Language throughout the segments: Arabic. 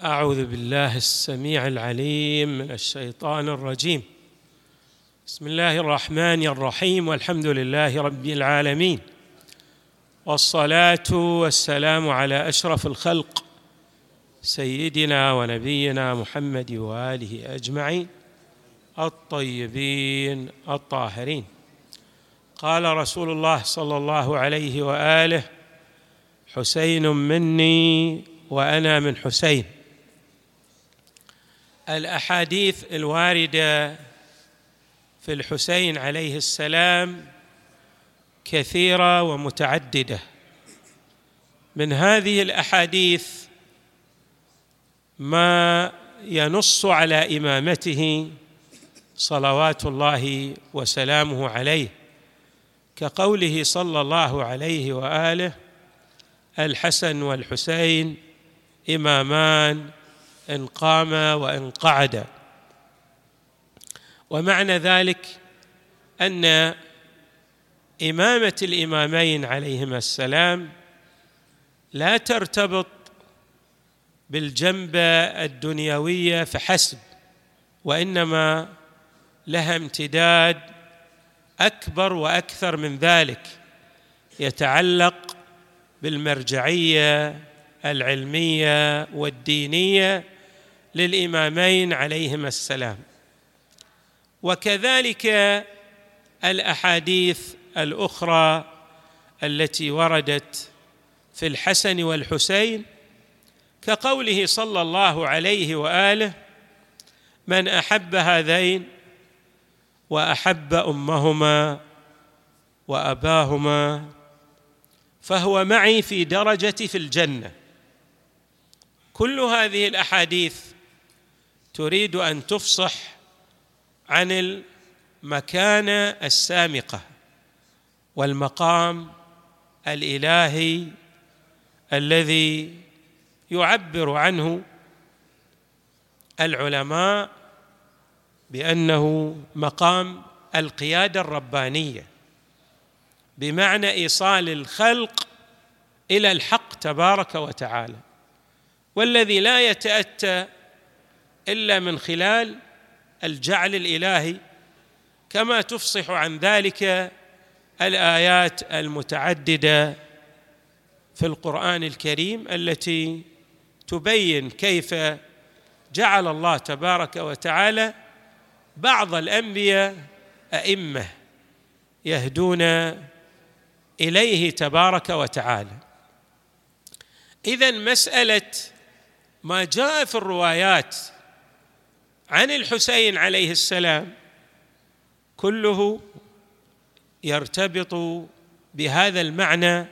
أعوذ بالله السميع العليم من الشيطان الرجيم. بسم الله الرحمن الرحيم والحمد لله رب العالمين والصلاة والسلام على أشرف الخلق سيدنا ونبينا محمد وآله أجمعين الطيبين الطاهرين. قال رسول الله صلى الله عليه وآله حسين مني وأنا من حسين. الأحاديث الواردة في الحسين عليه السلام كثيرة ومتعددة. من هذه الأحاديث ما ينص على إمامته صلوات الله وسلامه عليه كقوله صلى الله عليه وآله الحسن والحسين إمامان إن قام وإن قعد. ومعنى ذلك أن إمامة الإمامين عليهما السلام لا ترتبط بالجنبة الدنيوية فحسب وإنما لها امتداد أكبر وأكثر من ذلك يتعلق بالمرجعية العلمية والدينية للإمامين عليهما السلام. وكذلك الأحاديث الأخرى التي وردت في الحسن والحسين كقوله صلى الله عليه وآله من أحب هذين وأحب أمهما وأباهما فهو معي في درجتي في الجنة. كل هذه الأحاديث تريد أن تفصح عن المكانة السامقة والمقام الإلهي الذي يعبر عنه العلماء بأنه مقام القيادة الربانية بمعنى إيصال الخلق إلى الحق تبارك وتعالى والذي لا يتأتى إلا من خلال الجعل الإلهي كما تفصح عن ذلك الآيات المتعددة في القرآن الكريم التي تبين كيف جعل الله تبارك وتعالى بعض الأنبياء أئمة يهدون إليه تبارك وتعالى. اذا مسألة ما جاء في الروايات عن الحسين عليه السلام كله يرتبط بهذا المعنى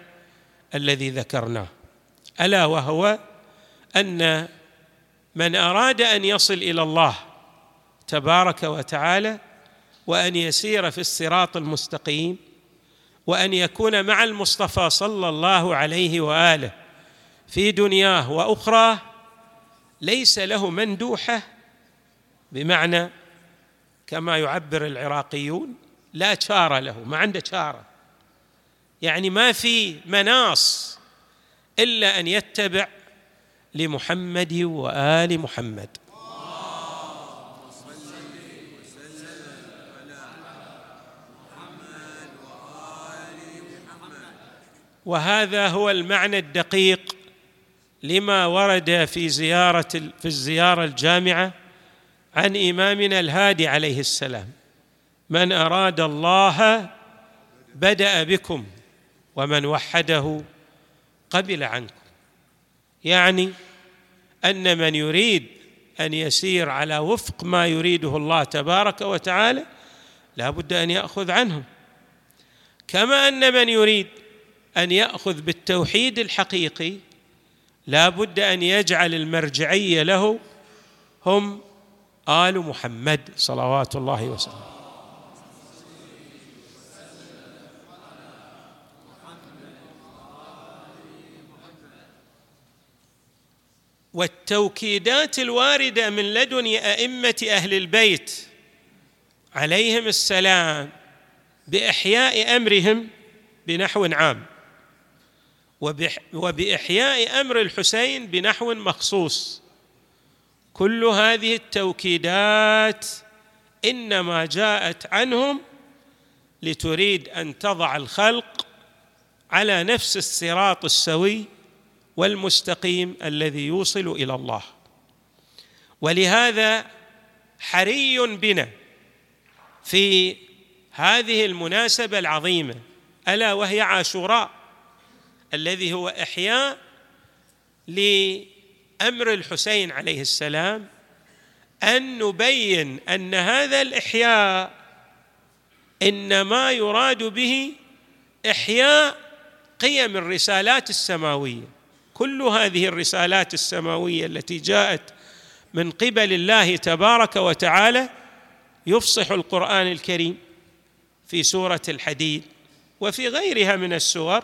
الذي ذكرناه ألا وهو أن من أراد أن يصل إلى الله تبارك وتعالى وأن يسير في الصراط المستقيم وأن يكون مع المصطفى صلى الله عليه وآله في دنياه وأخراه ليس له مندوحة بمعنى كما يعبر العراقيون لا شار له ما عنده شاره يعني ما في مناص إلا أن يتبع لمحمد وآل محمد. وهذا هو المعنى الدقيق لما ورد في زيارة في الزيارة الجامعة عن إمامنا الهادي عليه السلام من أراد الله بدأ بكم ومن وحده قبل عنكم. يعني أن من يريد أن يسير على وفق ما يريده الله تبارك وتعالى لا بد أن يأخذ عنه. كما أن من يريد أن يأخذ بالتوحيد الحقيقي لا بد أن يجعل المرجعية له هم آل محمد صلوات الله وسلامه. والتوكيدات الواردة من لدن أئمة أهل البيت عليهم السلام بإحياء أمرهم بنحو عام وبإحياء أمر الحسين بنحو مخصوص. كل هذه التوكيدات إنما جاءت عنهم لتريد أن تضع الخلق على نفس الصراط السوي والمستقيم الذي يوصل إلى الله. ولهذا حري بنا في هذه المناسبة العظيمة ألا وهي عاشوراء الذي هو إحياء لامر الحسين عليه السلام أن نبين أن هذا الإحياء إنما يراد به إحياء قيم الرسالات السماوية. كل هذه الرسالات السماوية التي جاءت من قبل الله تبارك وتعالى يفصح القرآن الكريم في سورة الحديد وفي غيرها من السور.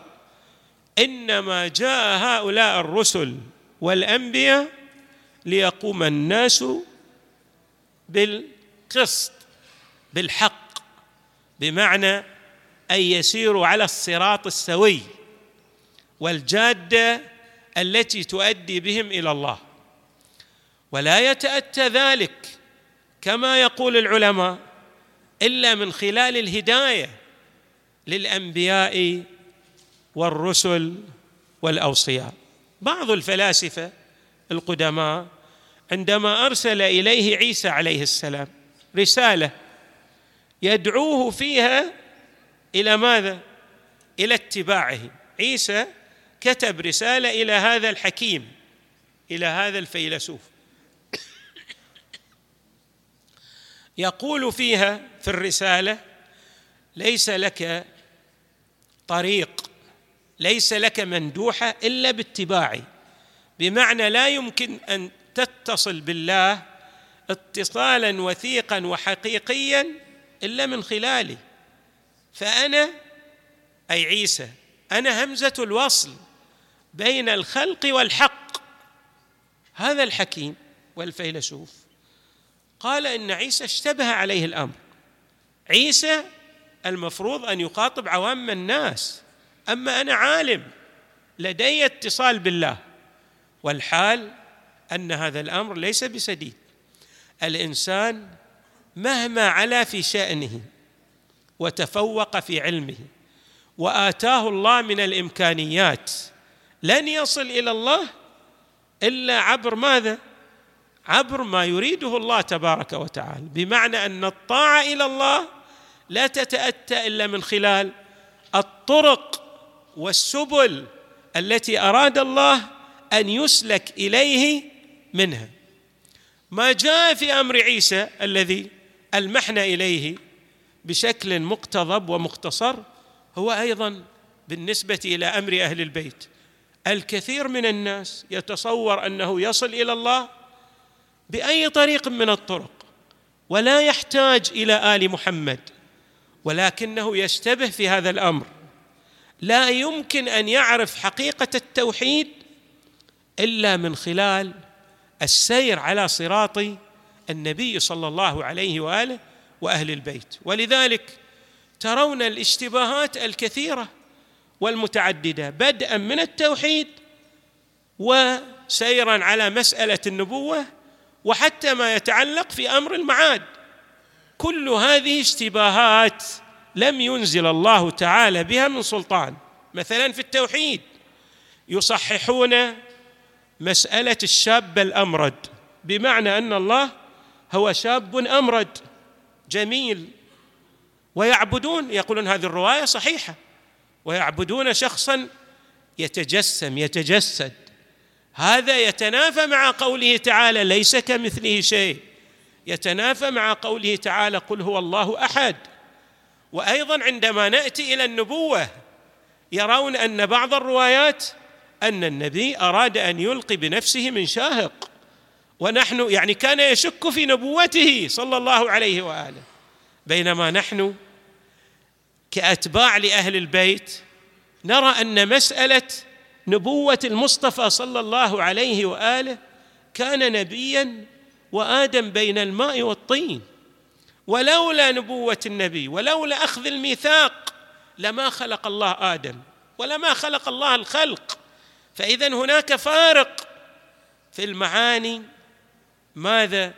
إنما جاء هؤلاء الرسل والأنبياء ليقوم الناس بالقسط بالحق بمعنى أن يسيروا على الصراط السوي والجادة التي تؤدي بهم إلى الله. ولا يتأتى ذلك كما يقول العلماء إلا من خلال الهداية للأنبياء والرسل والأوصياء. بعض الفلاسفة القدماء عندما أرسل إليه عيسى عليه السلام رسالة يدعوه فيها إلى ماذا؟ إلى اتباعه. عيسى كتب رسالة إلى هذا الحكيم إلى هذا الفيلسوف. يقول فيها في الرسالة ليس لك طريق ليس لك مندوحة إلا باتباعي بمعنى لا يمكن أن تتصل بالله اتصالا وثيقا وحقيقيا إلا من خلالي. فأنا أي عيسى أنا همزة الوصل بين الخلق والحق. هذا الحكيم والفيلسوف قال إن عيسى اشتبه عليه الأمر. عيسى المفروض أن يخاطب عوام الناس. أما أنا عالم لدي اتصال بالله والحال أن هذا الأمر ليس بسديد. الإنسان مهما علا في شأنه وتفوق في علمه وآتاه الله من الإمكانيات لن يصل إلى الله إلا عبر ماذا؟ عبر ما يريده الله تبارك وتعالى. بمعنى أن الطاعة إلى الله لا تتأتى إلا من خلال الطرق والسبل التي أراد الله أن يسلك إليه منها. ما جاء في أمر عيسى الذي ألمحنا إليه بشكل مقتضب ومختصر هو أيضا بالنسبة إلى أمر أهل البيت. الكثير من الناس يتصور أنه يصل إلى الله بأي طريق من الطرق ولا يحتاج إلى آل محمد ولكنه يشتبه في هذا الأمر. لا يمكن أن يعرف حقيقة التوحيد إلا من خلال السير على صراط النبي صلى الله عليه وآله وأهل البيت. ولذلك ترون الاشتباهات الكثيرة والمتعددة بدءا من التوحيد وسيرا على مسألة النبوة وحتى ما يتعلق في أمر المعاد. كل هذه اشتباهات لم ينزل الله تعالى بها من سلطان. مثلا في التوحيد يصححون مسألة الشاب الأمرد بمعنى أن الله هو شاب أمرد جميل. ويعبدون يقولون هذه الرواية صحيحة. ويعبدون شخصا يتجسم يتجسد. هذا يتنافى مع قوله تعالى ليس كمثله شيء. يتنافى مع قوله تعالى قل هو الله أحد. وأيضا عندما نأتي إلى النبوة يرون أن بعض الروايات أن النبي أراد أن يلقي بنفسه من شاهق. ونحن يعني كان يشك في نبوته صلى الله عليه وآله. بينما نحن كأتباع لأهل البيت نرى أن مسألة نبوة المصطفى صلى الله عليه وآله كان نبيا وآدم بين الماء والطين. ولولا نبوة النبي ولولا أخذ الميثاق لما خلق الله آدم ولما خلق الله الخلق. فاذا هناك فارق في المعاني ماذا؟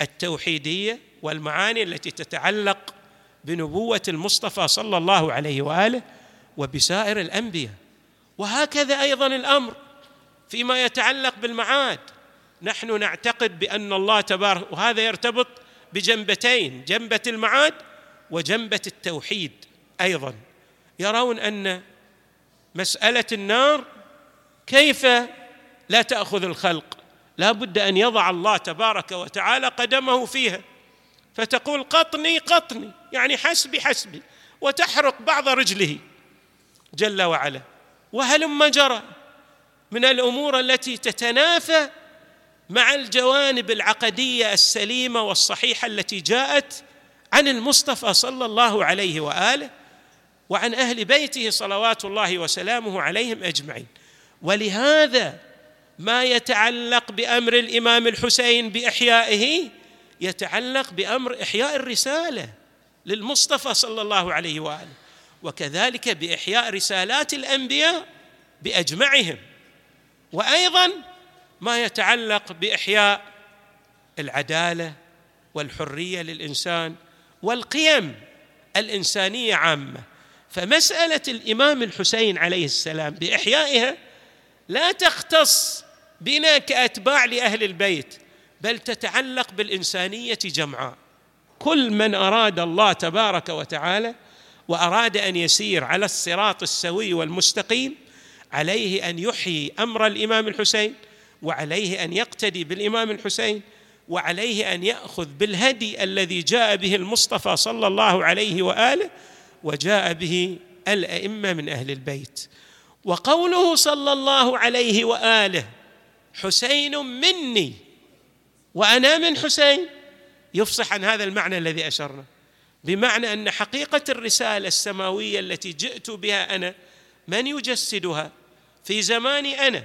التوحيدية والمعاني التي تتعلق بنبوة المصطفى صلى الله عليه وآله وبسائر الأنبياء. وهكذا أيضا الأمر فيما يتعلق بالمعاد. نحن نعتقد بأن الله تبارك وهذا يرتبط بجنبتين جنبة المعاد وجنبة التوحيد أيضا. يرون أن مسألة النار كيف لا تأخذ الخلق؟ لا بد أن يضع الله تبارك وتعالى قدمه فيها. فتقول قطني قطني يعني حسبي حسبي وتحرق بعض رجله جل وعلا. وهلم جرى من الأمور التي تتنافى مع الجوانب العقدية السليمة والصحيحة التي جاءت عن المصطفى صلى الله عليه وآله وعن أهل بيته صلوات الله وسلامه عليهم أجمعين. ولهذا ما يتعلق بأمر الإمام الحسين بإحيائه يتعلق بأمر إحياء الرسالة للمصطفى صلى الله عليه وآله وكذلك بإحياء رسالات الأنبياء بأجمعهم. وأيضا ما يتعلق بإحياء العدالة والحرية للإنسان والقيم الإنسانية عامة. فمسألة الإمام الحسين عليه السلام بإحيائها لا تختص بنا كأتباع لأهل البيت بل تتعلق بالإنسانية جمعاء كل من أراد الله تبارك وتعالى وأراد أن يسير على الصراط السوي والمستقيم عليه أن يحيي أمر الإمام الحسين وعليه أن يقتدي بالإمام الحسين وعليه أن يأخذ بالهدي الذي جاء به المصطفى صلى الله عليه وآله وجاء به الأئمة من أهل البيت. وقوله صلى الله عليه وآله حسين مني وأنا من حسين يفصح عن هذا المعنى الذي أشرنا. بمعنى أن حقيقة الرسالة السماوية التي جئت بها أنا من يجسدها؟ في زماني أنا.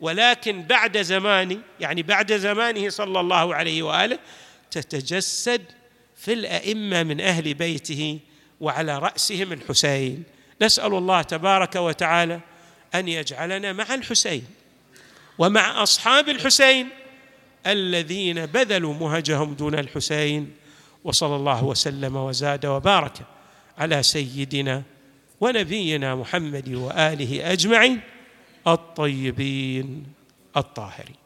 ولكن بعد زماني يعني بعد زمانه صلى الله عليه وآله تتجسد في الأئمة من أهل بيته وعلى رأسهم الحسين. نسأل الله تبارك وتعالى أن يجعلنا مع الحسين ومع أصحاب الحسين الذين بذلوا مهجهم دون الحسين وصلى الله وسلم وزاد وبارك على سيدنا ونبينا محمد وآله أجمعين. الطيبين الطاهرين.